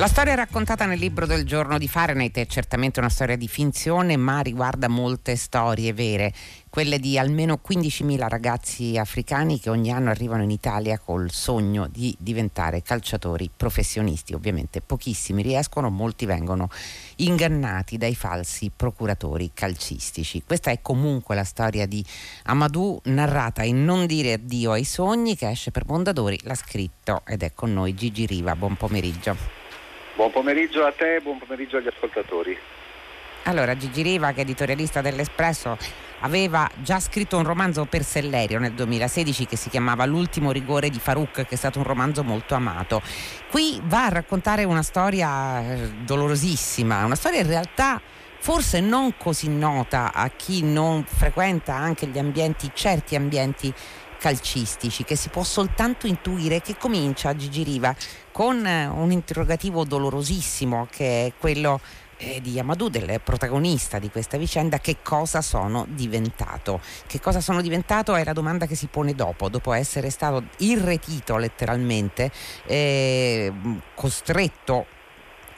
La storia raccontata nel libro del giorno di Fahrenheit è certamente una storia di finzione, ma riguarda molte storie vere, quelle di almeno 15.000 ragazzi africani che ogni anno arrivano in Italia col sogno di diventare calciatori professionisti. Ovviamente pochissimi riescono, molti vengono ingannati dai falsi procuratori calcistici. Questa è comunque la storia di Amadou narrata in Non dire addio ai sogni che esce per Mondadori, l'ha scritto ed è con noi Gigi Riva. Buon pomeriggio. Buon pomeriggio a te buon pomeriggio agli ascoltatori. Allora, Gigi Riva, che è editorialista dell'Espresso, aveva già scritto un romanzo per Sellerio nel 2016 che si chiamava L'ultimo rigore di Farouk, che è stato un romanzo molto amato. Qui va a raccontare una storia eh, dolorosissima, una storia in realtà forse non così nota a chi non frequenta anche gli ambienti, certi ambienti calcistici che si può soltanto intuire che comincia Gigi Riva con eh, un interrogativo dolorosissimo che è quello eh, di Amadou, del protagonista di questa vicenda, che cosa sono diventato. Che cosa sono diventato è la domanda che si pone dopo, dopo essere stato irretito letteralmente, eh, costretto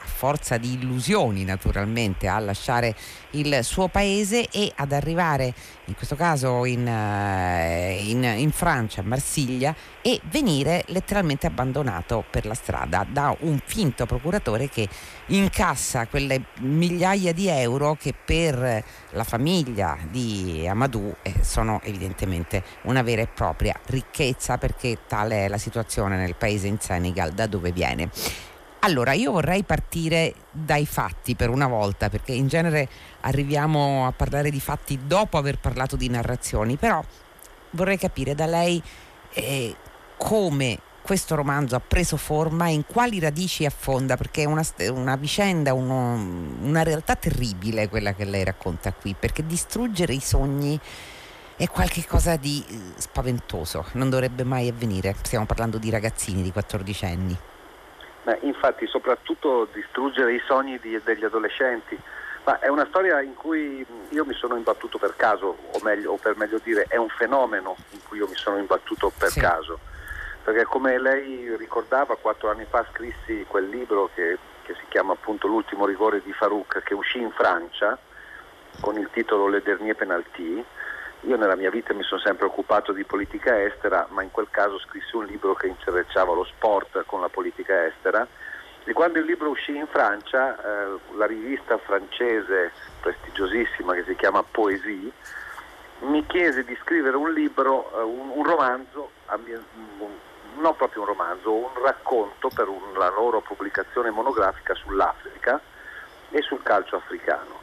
forza di illusioni naturalmente a lasciare il suo paese e ad arrivare in questo caso in, uh, in, in Francia, a Marsiglia e venire letteralmente abbandonato per la strada da un finto procuratore che incassa quelle migliaia di euro che per la famiglia di Amadou eh, sono evidentemente una vera e propria ricchezza perché tale è la situazione nel paese in Senegal da dove viene. Allora, io vorrei partire dai fatti per una volta, perché in genere arriviamo a parlare di fatti dopo aver parlato di narrazioni, però vorrei capire da lei eh, come questo romanzo ha preso forma e in quali radici affonda, perché è una, una vicenda, uno, una realtà terribile quella che lei racconta qui, perché distruggere i sogni è qualcosa di eh, spaventoso, non dovrebbe mai avvenire, stiamo parlando di ragazzini di 14 anni. Beh, infatti soprattutto distruggere i sogni di, degli adolescenti. Ma è una storia in cui io mi sono imbattuto per caso, o, meglio, o per meglio dire, è un fenomeno in cui io mi sono imbattuto per sì. caso. Perché come lei ricordava, quattro anni fa scrissi quel libro che, che si chiama appunto L'ultimo rigore di Farouk, che uscì in Francia con il titolo Le dernier penalty io nella mia vita mi sono sempre occupato di politica estera, ma in quel caso scrissi un libro che intrecciava lo sport con la politica estera. E quando il libro uscì in Francia, eh, la rivista francese prestigiosissima che si chiama Poésie mi chiese di scrivere un libro, eh, un, un, romanzo, non proprio un romanzo, un racconto per la loro pubblicazione monografica sull'Africa e sul calcio africano.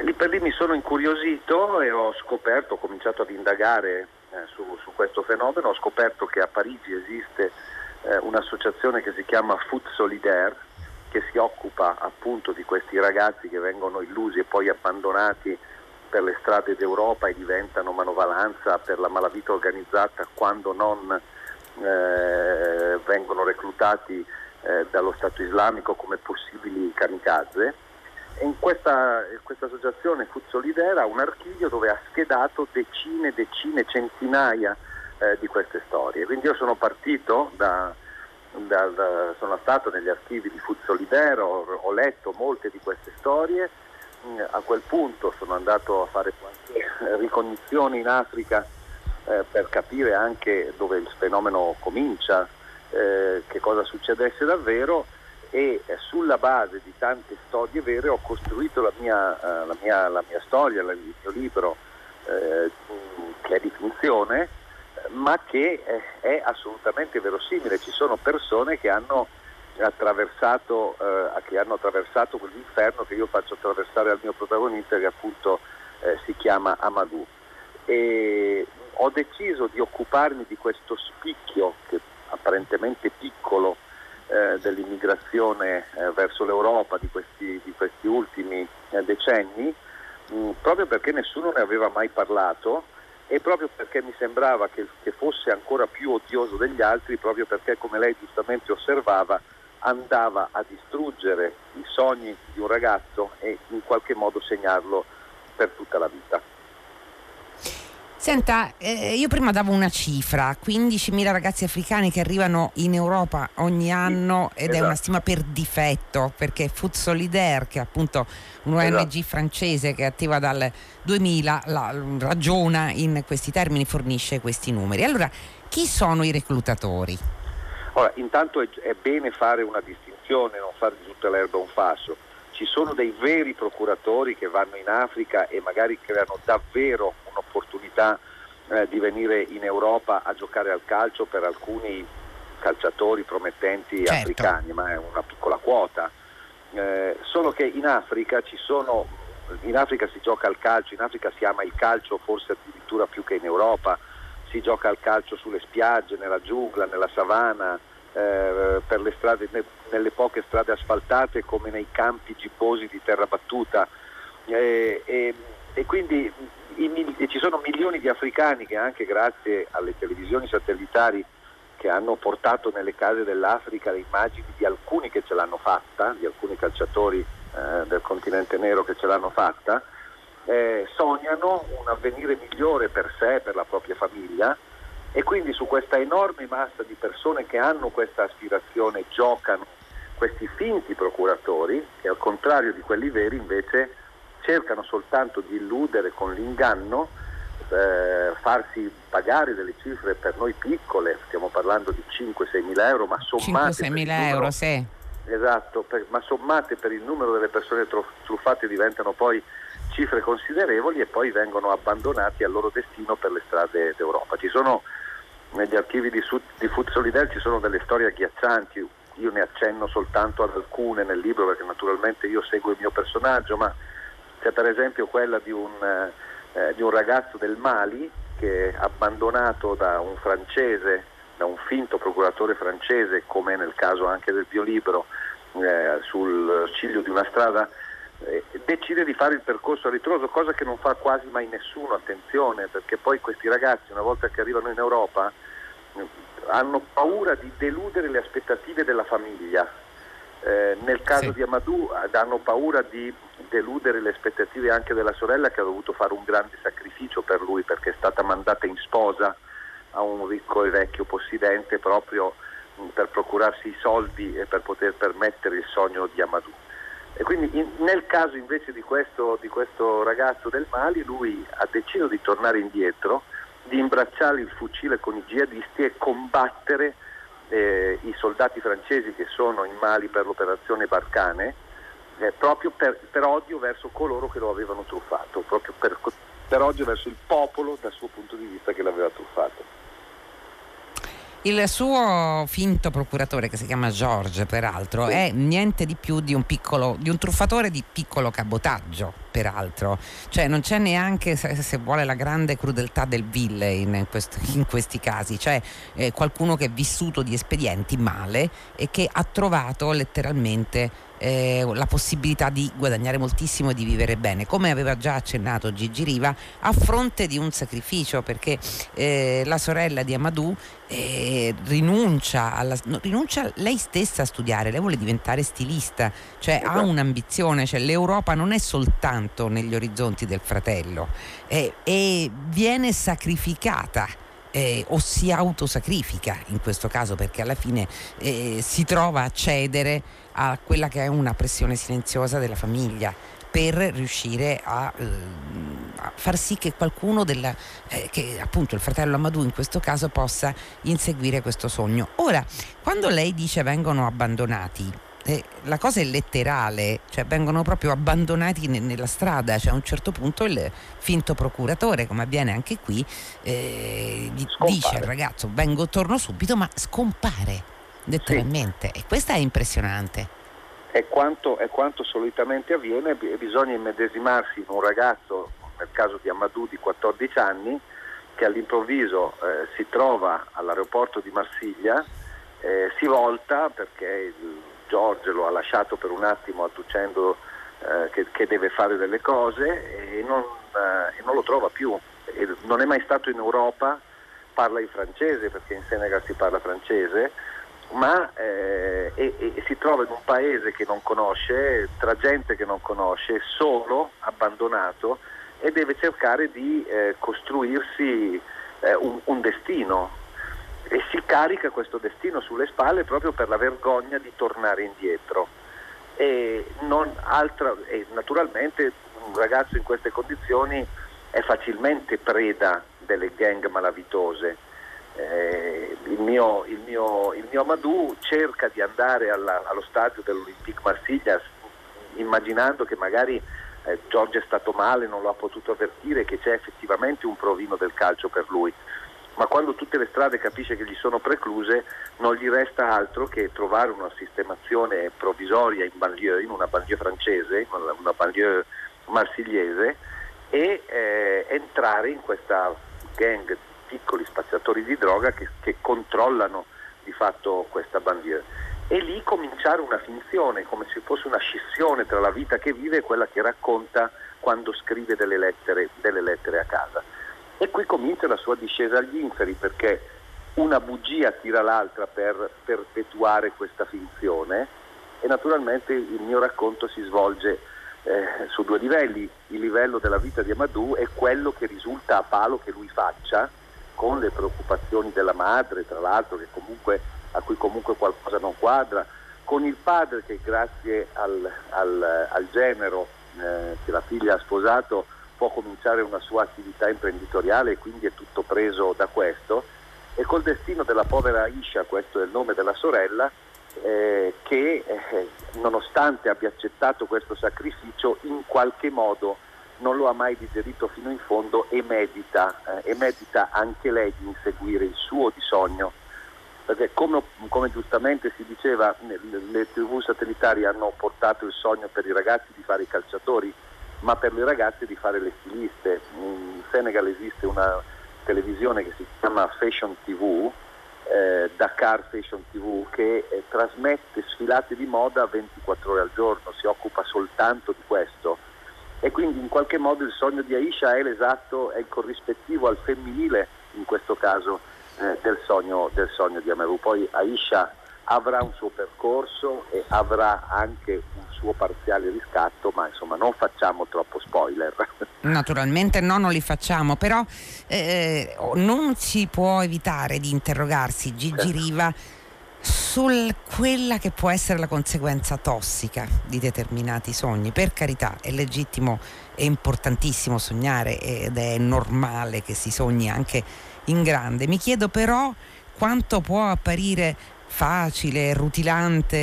Lì per lì mi sono incuriosito e ho scoperto, ho cominciato ad indagare eh, su, su, questo fenomeno, ho scoperto che a Parigi esiste eh, un'associazione che si chiama Foot Solidaire che si occupa appunto di questi ragazzi che vengono illusi e poi abbandonati per le strade d'Europa e diventano manovalanza per la malavita organizzata quando non eh, vengono reclutati eh, dallo Stato islamico come possibili kamikaze in questa, questa associazione Fuzzolidera ha un archivio dove ha schedato decine, decine, centinaia eh, di queste storie. Quindi io sono partito da, da, da, sono stato negli archivi di Fuzzolidera, ho, ho letto molte di queste storie, mm, a quel punto sono andato a fare qualche ricognizione in Africa eh, per capire anche dove il fenomeno comincia, eh, che cosa succedesse davvero e eh, sulla base di tante storie vere ho costruito la mia, uh, la mia, la mia storia, il mio libro eh, che è di funzione ma che è, è, assolutamente verosimile. Ci sono persone che hanno attraversato, eh, che hanno attraversato quell'inferno che io faccio attraversare al mio protagonista che appunto eh, si chiama Amadou. E ho deciso di occuparmi di questo spicchio che apparentemente piccolo eh, dell'immigrazione eh, verso l'Europa di questi, di questi ultimi eh, decenni, mh, mm, proprio perché nessuno ne aveva mai parlato e proprio perché mi sembrava che, che fosse ancora più odioso degli altri, proprio perché, come lei giustamente osservava, andava a distruggere i sogni di un ragazzo e in qualche modo segnarlo per tutta la vita. Senta, eh, io prima davo una cifra, 15.000 ragazzi africani che arrivano in Europa ogni anno ed esatto. è una esatto. stima per difetto perché Food Solidaire, che è appunto un'ONG esatto. francese che è attiva dal 2000, la, ragiona in questi termini, fornisce questi numeri. Allora, chi sono i reclutatori? Ora, intanto è, è bene fare una distinzione, non fare di tutta l'erba un fasso ci sono dei veri procuratori che vanno in Africa e magari creano davvero un'opportunità eh, di venire in Europa a giocare al calcio per alcuni calciatori promettenti certo. africani, ma è una piccola quota. Eh, solo che in Africa ci sono, in Africa si gioca al calcio, in Africa si ama il calcio forse addirittura più che in Europa, si gioca al calcio sulle spiagge, nella giungla, nella savana, eh, per le strade, nelle poche strade asfaltate come nei campi gibbosi di terra battuta. Eh, e, e, quindi i, e ci sono milioni di africani che anche grazie alle televisioni satellitari che hanno portato nelle case dell'Africa le immagini di alcuni che ce l'hanno fatta, di alcuni calciatori eh, del continente nero che ce l'hanno fatta, eh, sognano un avvenire migliore per sé, per la propria famiglia e quindi su questa enorme massa di persone che hanno questa aspirazione giocano questi finti procuratori che al contrario di quelli veri invece cercano soltanto di illudere con l'inganno, eh, farsi pagare delle cifre per noi piccole, stiamo parlando di 5-6 mila euro, ma sommate... 5-6 mila euro, sì. Esatto, per, ma sommate per il numero delle persone truffate diventano poi cifre considerevoli e poi vengono abbandonati al loro destino per le strade d'Europa. Ci sono negli archivi di, di Food Solidaire ci sono delle storie agghiaccianti, io ne accenno soltanto ad alcune nel libro perché naturalmente io seguo il mio personaggio, ma c'è per esempio quella di un, eh, di un ragazzo del Mali che abbandonato da un francese, da un finto procuratore francese, come nel caso anche del biolibro, eh, sul ciglio di una strada, decide di fare il percorso a ritroso, cosa che non fa quasi mai nessuno, attenzione, perché poi questi ragazzi una volta che arrivano in Europa hanno paura di deludere le aspettative della famiglia. Eh, nel caso sì. di Amadou hanno paura di deludere le aspettative anche della sorella che ha dovuto fare un grande sacrificio per lui perché è stata mandata in sposa a un ricco e vecchio possidente proprio mh, per procurarsi i soldi e per poter permettere il sogno di Amadou. E quindi in, nel caso invece di questo, di questo ragazzo del Mali lui ha deciso di tornare indietro di imbracciare il fucile con i jihadisti e combattere eh, i soldati francesi che sono in Mali per l'operazione Barcane eh, proprio per, per, odio verso coloro che lo avevano truffato, proprio per, per odio verso il popolo dal suo punto di vista che l'aveva truffato. Il suo finto procuratore, che si chiama George, peraltro, è niente di più di un, piccolo, di un truffatore di piccolo cabotaggio, peraltro. Cioè non c'è neanche, se, vuole, la grande crudeltà del ville in, questo, in questi casi. Cioè eh, qualcuno che è vissuto di espedienti male e che ha trovato letteralmente eh, la possibilità di guadagnare moltissimo e di vivere bene, come aveva già accennato Gigi Riva, a fronte di un sacrificio, perché eh, la sorella di Amadou eh, rinuncia, alla, no, rinuncia lei stessa a studiare, lei vuole diventare stilista, cioè ha esatto. un'ambizione, cioè l'Europa non è soltanto negli orizzonti del fratello e viene sacrificata eh, o si autosacrifica in questo caso perché alla fine eh, si trova a cedere a quella che è una pressione silenziosa della famiglia per riuscire a, eh, a far sì che qualcuno della, eh, che appunto il fratello Amadou in questo caso possa inseguire questo sogno. Ora, quando lei dice vengono abbandonati, eh, la cosa è letterale, cioè vengono proprio abbandonati ne- nella strada, cioè a un certo punto il finto procuratore, come avviene anche qui, eh, dice al ragazzo vengo, torno subito, ma scompare letteralmente sì. e questa è impressionante. È quanto, è quanto solitamente avviene, bisogna immedesimarsi in un ragazzo, nel caso di Amadou di 14 anni, che all'improvviso eh, si trova all'aeroporto di Marsiglia, eh, si volta perché il George lo ha lasciato per un attimo adducendo eh, che, che, deve fare delle cose e non, eh, e non lo trova più. E non è mai stato in Europa, parla in francese perché in Senegal si parla francese, ma eh, e, e si trova in un paese che non conosce, tra gente che non conosce, solo, abbandonato e deve cercare di eh, costruirsi eh, un, un destino e si carica questo destino sulle spalle proprio per la vergogna di tornare indietro. E, altra, e naturalmente un ragazzo in queste condizioni è facilmente preda delle gang malavitose. Eh, il, mio, il, mio, il, mio, Amadou cerca di andare alla, allo stadio dell'Olympique Marsiglia immaginando che magari eh, Giorgio è stato male, non lo ha potuto avvertire, che c'è effettivamente un provino del calcio per lui. Ma quando tutte le strade capisce che gli sono precluse, non gli resta altro che trovare una sistemazione provvisoria in banlieue, in una banlieue francese, una banlieue marsigliese, e eh, entrare in questa gang di piccoli spacciatori di droga che, che controllano di fatto questa banlieue e lì cominciare una finzione, come se fosse una scissione tra la vita che vive e quella che racconta quando scrive delle lettere, delle lettere a casa. E qui comincia la sua discesa agli inferi perché una bugia tira l'altra per perpetuare questa finzione e naturalmente il mio racconto si svolge eh, su due livelli. Il livello della vita di Amadou è quello che risulta a palo che lui faccia con le preoccupazioni della madre, tra l'altro comunque a cui comunque qualcosa non quadra, con il padre che grazie al, al, al genero eh, che la figlia ha sposato può cominciare una sua attività imprenditoriale e quindi è tutto preso da questo, e col destino della povera Isha, questo è il nome della sorella, eh, che eh, nonostante abbia accettato questo sacrificio in qualche modo non lo ha mai digerito fino in fondo e medita, eh, e medita anche lei di inseguire il suo di sogno perché come, come, giustamente si diceva le tv satellitari hanno portato il sogno per i ragazzi di fare i calciatori ma per le ragazze di fare le stiliste in Senegal esiste una televisione che si chiama Fashion TV eh, Dakar Fashion TV che eh, trasmette sfilate di moda 24 ore al giorno si occupa soltanto di questo e quindi in qualche modo il sogno di Aisha è l'esatto, è il corrispettivo al femminile in questo caso eh, del, sogno, del, sogno, di Ameru. Poi Aisha avrà un suo percorso e avrà anche un suo parziale riscatto, ma insomma non facciamo troppo spoiler. Naturalmente no, non li facciamo, però eh, non si può evitare di interrogarsi Gigi certo. Riva su quella che può essere la conseguenza tossica di determinati sogni. Per carità, è legittimo, è importantissimo sognare ed è normale che si sogni anche in grande. Mi chiedo però quanto può apparire facile, rutilante,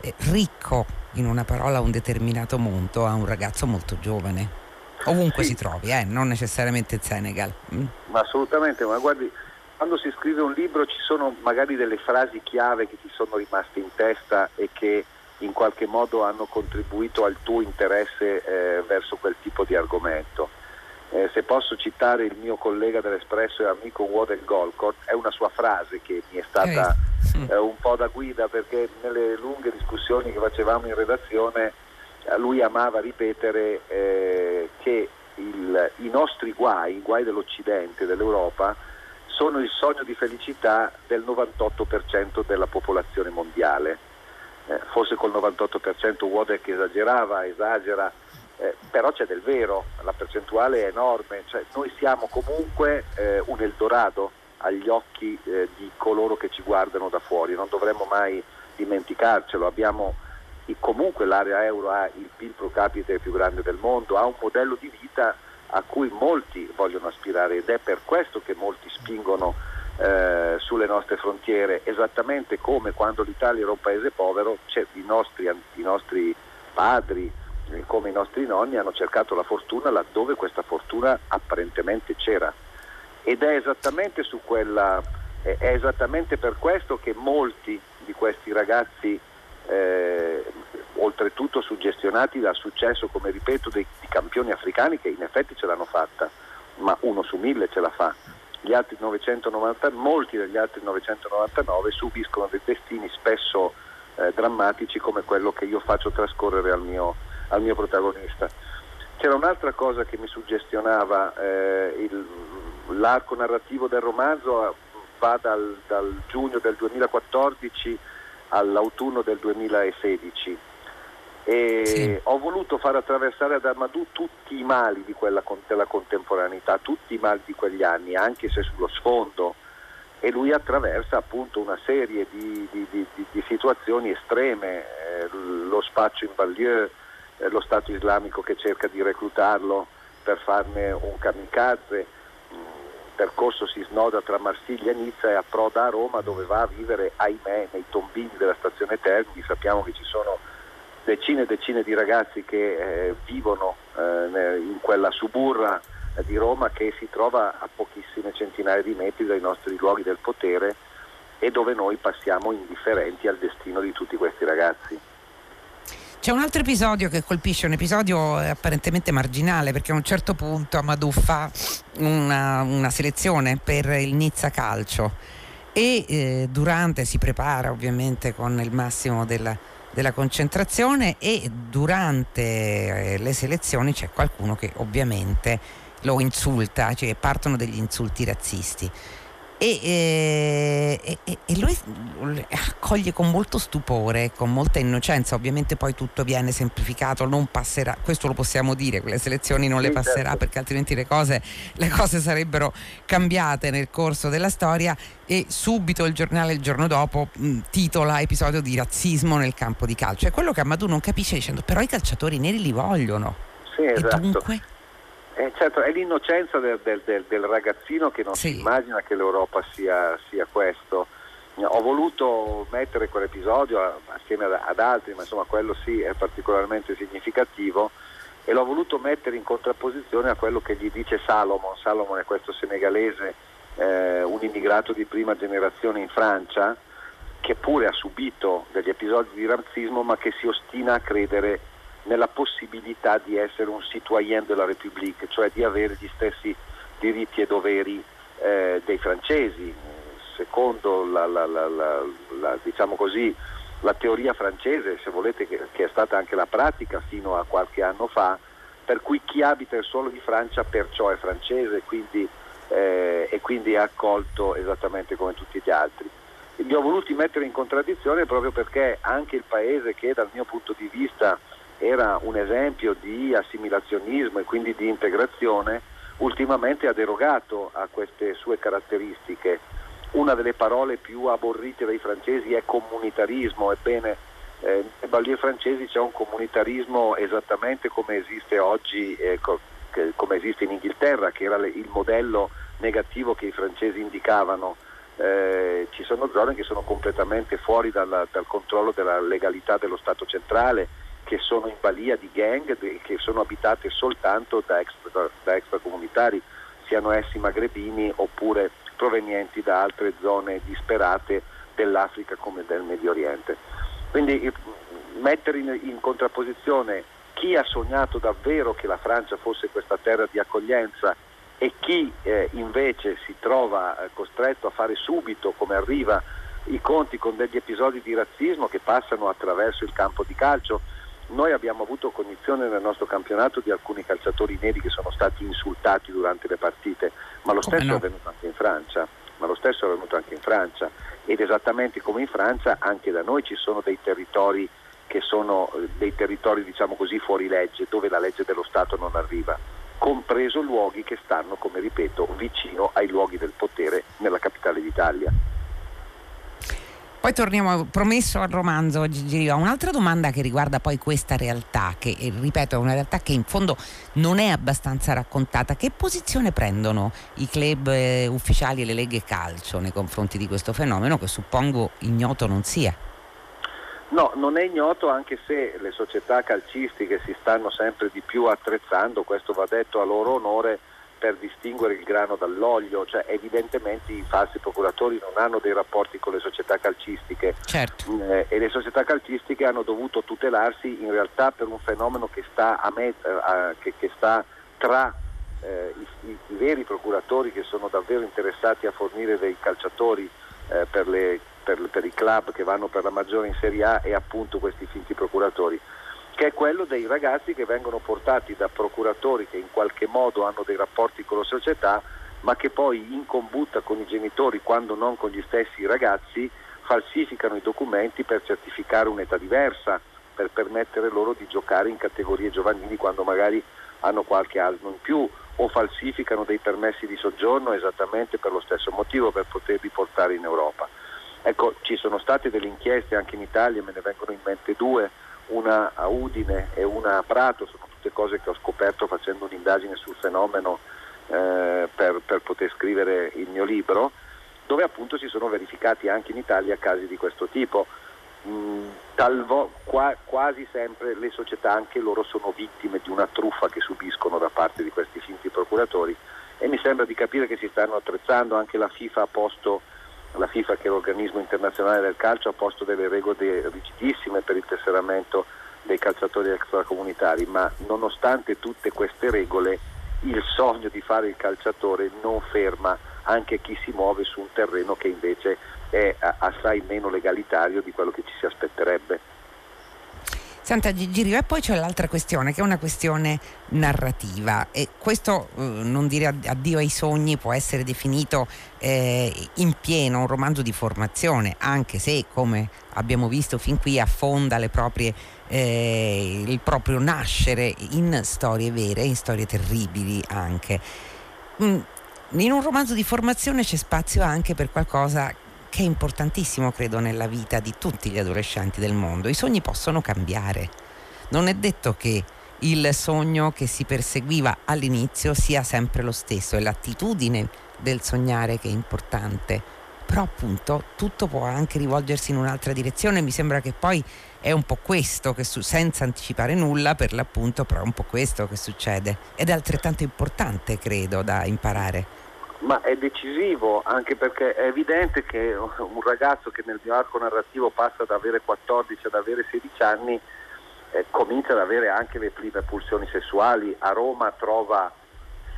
eh, ricco, in una parola, un determinato mondo a un ragazzo molto giovane. Ovunque sì. si trovi, eh, non necessariamente in Senegal. Mm. Ma assolutamente, ma guardi, quando si scrive un libro ci sono magari delle frasi chiave che ti sono rimaste in testa e che in qualche modo hanno contribuito al tuo interesse eh, verso quel tipo di argomento. Eh, se posso citare il mio collega dell'Espresso e amico Wodel Golcott, è una sua frase che mi è stata eh, un po' da guida perché nelle lunghe discussioni che facevamo in redazione eh, lui amava ripetere eh, che il, i nostri guai, i guai dell'Occidente, dell'Europa, sono il sogno di felicità del 98% della popolazione mondiale. Eh, forse col 98% Wodek esagerava, esagera, eh, però c'è del vero, la percentuale è enorme, cioè, noi siamo comunque eh, un Eldorado agli occhi eh, di coloro che ci guardano da fuori, non dovremmo mai dimenticarcelo, abbiamo comunque l'area euro ha il PIL pro capite più grande del mondo, ha un modello di vita a cui molti vogliono aspirare ed è per questo che molti spingono eh, sulle nostre frontiere, esattamente come quando l'Italia era un paese povero, i nostri, i nostri padri, come i nostri nonni hanno cercato la fortuna laddove questa fortuna apparentemente c'era. Ed è esattamente, quella, è esattamente per questo che molti di questi ragazzi, eh, oltretutto suggestionati dal successo, come ripeto, dei, dei campioni africani che in effetti ce l'hanno fatta, ma uno su mille ce la fa. 990, molti degli altri 999 subiscono dei destini spesso eh, drammatici come quello che io faccio trascorrere al mio, al mio protagonista. C'era un'altra cosa che mi suggestionava, eh, il, l'arco narrativo del romanzo va dal, dal, giugno del 2014 all'autunno del 2016 E sì. ho voluto far attraversare ad Amadou tutti i mali di quella, della contemporaneità, tutti i mali di quegli anni, anche se sullo sfondo. E lui attraversa appunto una serie di, di, di, di situazioni estreme, eh, lo spaccio in banlieue, eh, lo Stato islamico che cerca di reclutarlo per farne un kamikaze, il mm, percorso si snoda tra Marsiglia e Nizza e approda a Roma dove va a vivere, ahimè, nei tombini della stazione Termini. Sappiamo che ci sono decine e decine di ragazzi che eh, vivono eh, in quella suburra eh, di Roma che si trova a pochissime centinaia di metri dai nostri luoghi del potere e dove noi passiamo indifferenti al destino di tutti questi ragazzi. C'è un altro episodio che colpisce, un episodio apparentemente marginale perché a un certo punto Amadou fa una, una selezione per il Nizza Calcio e eh, durante si prepara ovviamente con il massimo della della concentrazione e durante eh, le selezioni c'è qualcuno che ovviamente lo insulta, cioè partono degli insulti razzisti. E, eh, e, e, lui accoglie con molto stupore, con molta innocenza, ovviamente poi tutto viene semplificato, non passerà, questo lo possiamo dire, quelle selezioni non le passerà certo. perché altrimenti le cose, le cose sarebbero cambiate nel corso della storia e subito il giornale il giorno dopo mh, titola episodio di razzismo nel campo di calcio. È quello che Amadou non capisce dicendo però i calciatori neri li vogliono. Sì, esatto. E dunque eh, certo, è l'innocenza del, del, del, del, ragazzino che non sì. si immagina che l'Europa sia, sia, questo. Ho voluto mettere quell'episodio assieme ad, ad, altri, ma insomma quello sì è particolarmente significativo e l'ho voluto mettere in contrapposizione a quello che gli dice Salomon. Salomon è questo senegalese, eh, un immigrato di prima generazione in Francia, che pure ha subito degli episodi di razzismo ma che si ostina a credere nella possibilità di essere un citoyen della République, cioè di avere gli stessi diritti e doveri eh, dei francesi. Secondo la, la, la, diciamo così, la, teoria francese, se volete, che, che, è stata anche la pratica fino a qualche anno fa, per cui chi abita il suolo di Francia perciò è francese quindi, eh, e quindi è accolto esattamente come tutti gli altri. Li ho voluti mettere in contraddizione proprio perché anche il paese che dal mio punto di vista era un esempio di assimilazionismo e quindi di integrazione, ultimamente ha derogato a queste sue caratteristiche. Una delle parole più aborrite dai francesi è comunitarismo, ebbene eh, nei banlieue francesi c'è un comunitarismo esattamente come esiste oggi, eh, co- che, come esiste in Inghilterra, che era le, il modello negativo che i francesi indicavano. Eh, ci sono zone che sono completamente fuori dal, dal controllo della legalità dello Stato centrale, che sono in balia di gang che sono abitate soltanto da, extra, da extracomunitari, siano essi magrebini oppure provenienti da altre zone disperate dell'Africa come del Medio Oriente. Quindi mettere in, in contrapposizione chi ha sognato davvero che la Francia fosse questa terra di accoglienza e chi eh, invece si trova eh, costretto a fare subito, come arriva, i conti con degli episodi di razzismo che passano attraverso il campo di calcio noi abbiamo avuto cognizione nel nostro campionato di alcuni calciatori neri che sono stati insultati durante le partite, ma lo stesso no? è avvenuto anche in Francia. Ma lo stesso è avvenuto anche in Francia ed esattamente come in Francia anche da noi ci sono dei territori che sono eh, dei territori diciamo così fuori legge dove la legge dello Stato non arriva, compreso luoghi che stanno, come ripeto, vicino ai luoghi del potere nella capitale d'Italia. Poi torniamo, promesso al romanzo Gigi un'altra domanda che riguarda poi questa realtà, che eh, ripeto è una realtà che in fondo non è abbastanza raccontata. Che posizione prendono i club eh, ufficiali e le leghe calcio nei confronti di questo fenomeno che suppongo ignoto non sia? No, non è ignoto anche se le società calcistiche si stanno sempre di più attrezzando, questo va detto a loro onore, per distinguere il grano dall'olio, cioè evidentemente i falsi procuratori non hanno dei rapporti con le società calcistiche certo. eh, e le società calcistiche hanno dovuto tutelarsi in realtà per un fenomeno che sta, met- a, che, che sta tra eh, i, i, i, veri procuratori che sono davvero interessati a fornire dei calciatori eh, per, le, per, per i club che vanno per la maggiore in Serie A e appunto questi finti procuratori che è quello dei ragazzi che vengono portati da procuratori che in qualche modo hanno dei rapporti con la società, ma che poi in combutta con i genitori, quando non con gli stessi ragazzi, falsificano i documenti per certificare un'età diversa per permettere loro di giocare in categorie giovanili quando magari hanno qualche anno in più o falsificano dei permessi di soggiorno esattamente per lo stesso motivo, per poterli portare in Europa. Ecco, ci sono state delle inchieste anche in Italia, me ne vengono in mente due, una a Udine e una a Prato, sono tutte cose che ho scoperto facendo un'indagine sul fenomeno eh, per, per poter scrivere il mio libro, dove appunto si sono verificati anche in Italia casi di questo tipo. Mm, talvo, qua, quasi sempre le società anche loro sono vittime di una truffa che subiscono da parte di questi finti procuratori e mi sembra di capire che si stanno attrezzando, anche la FIFA ha posto la FIFA che è l'organismo internazionale del calcio ha posto delle regole rigidissime tesseramento dei calciatori extracomunitari, ma nonostante tutte queste regole il sogno di fare il calciatore non ferma anche chi si muove su un terreno che invece è assai meno legalitario di quello che ci si aspetterebbe. Santa Gigi Riva, e poi c'è l'altra questione che è una questione narrativa e questo eh, non dire addio ai sogni può essere definito eh, in pieno un romanzo di formazione anche se come abbiamo visto fin qui affonda proprie, eh, il proprio nascere in storie vere, in storie terribili anche. Mm, in un romanzo di formazione c'è spazio anche per qualcosa che è importantissimo, credo, nella vita di tutti gli adolescenti del mondo. I sogni possono cambiare. Non è detto che il sogno che si perseguiva all'inizio sia sempre lo stesso, è l'attitudine del sognare che è importante. Però appunto tutto può anche rivolgersi in un'altra direzione, mi sembra che poi è un po' questo che su- senza anticipare nulla, per l'appunto, però è un po' questo che succede ed è altrettanto importante, credo, da imparare ma è decisivo anche perché è evidente che un ragazzo che nel mio arco narrativo passa da avere 14 ad avere 16 anni eh, comincia ad avere anche le prime pulsioni sessuali. A Roma trova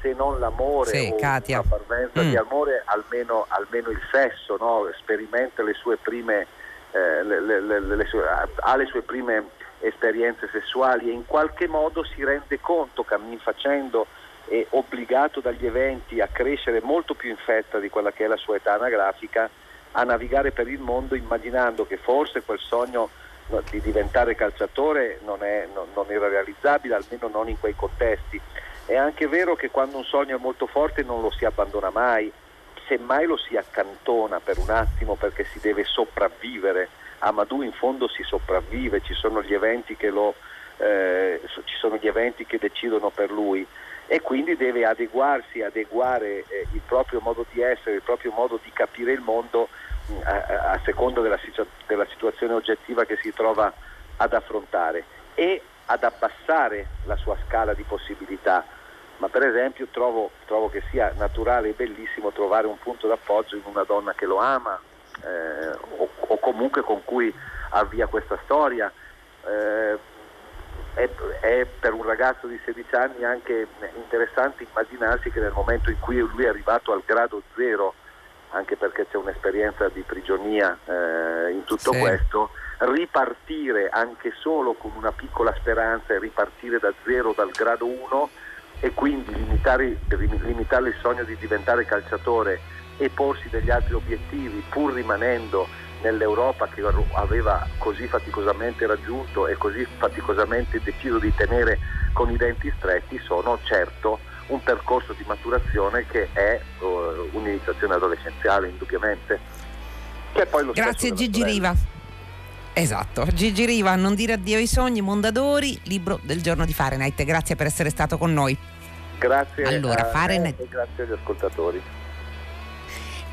se non l'amore sì, o Katia. una parvenza mm. di amore, almeno, almeno il sesso, no? sperimenta le sue prime, eh, le, le, le, sue, ha le sue prime esperienze sessuali e in qualche modo si rende conto, cammin facendo, è obbligato dagli eventi a crescere molto più in fretta di quella che è la sua età anagrafica, a navigare per il mondo immaginando che forse quel sogno di diventare calciatore non, è, non, non era realizzabile, almeno non in quei contesti. È anche vero che quando un sogno è molto forte non lo si abbandona mai, semmai lo si accantona per un attimo perché si deve sopravvivere. A Madù in fondo si sopravvive, ci sono gli eventi che, lo, eh, ci sono gli eventi che decidono per lui e quindi deve adeguarsi, adeguare eh, il proprio modo di essere, il proprio modo di capire il mondo mm, a, a, seconda della, della situazione oggettiva che si trova ad affrontare e ad abbassare la sua scala di possibilità. Ma per esempio trovo, trovo che sia naturale e bellissimo trovare un punto d'appoggio in una donna che lo ama eh, o, o, comunque con cui avvia questa storia. Eh, è, è, per un ragazzo di 16 anni anche interessante immaginarsi che nel momento in cui lui è arrivato al grado zero, anche perché c'è un'esperienza di prigionia eh, in tutto sì. questo, ripartire anche solo con una piccola speranza e ripartire da zero dal grado 1 e quindi limitare, limitare il sogno di diventare calciatore e porsi degli altri obiettivi pur rimanendo nell'Europa che aveva così faticosamente raggiunto e così faticosamente deciso di tenere con i denti stretti sono certo un percorso di maturazione che è uh, un'iniziazione adolescenziale indubbiamente. Grazie Gigi Riva. Esatto, Gigi Riva, Non dire addio ai sogni, Mondadori, libro del giorno di Fahrenheit. Grazie per essere stato con noi. Grazie allora, a Fahrenheit... e grazie agli ascoltatori.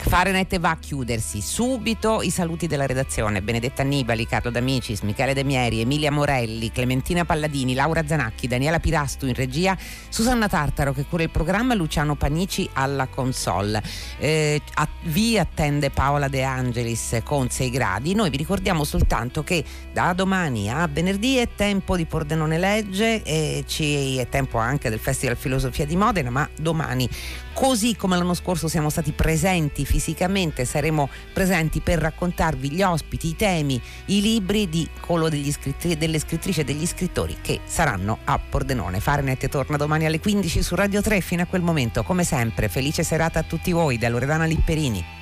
Fahrenheit va a chiudersi. Subito i saluti della redazione. Benedetta Annibali, Carlo D'Amicis, Michele De Mieri, Emilia Morelli, Clementina Palladini, Laura Zanacchi, Daniela Pirastu in regia, Susanna Tartaro che cura il programma, Luciano Panici alla console. Eh, a, vi attende Paola De Angelis con 6 gradi. Noi vi ricordiamo soltanto che da domani a venerdì è tempo di Pordenone Legge e ci è tempo anche del Festival Filosofia di Modena, ma domani così come l'anno scorso siamo stati presenti fisicamente, saremo presenti per raccontarvi gli ospiti, i temi, i libri di quello degli scrittri, delle scrittrici e degli scrittori che saranno a Pordenone. Farnet torna domani alle 15 su Radio 3 fino a quel momento. Come sempre, felice serata a tutti voi da Loredana Lipperini.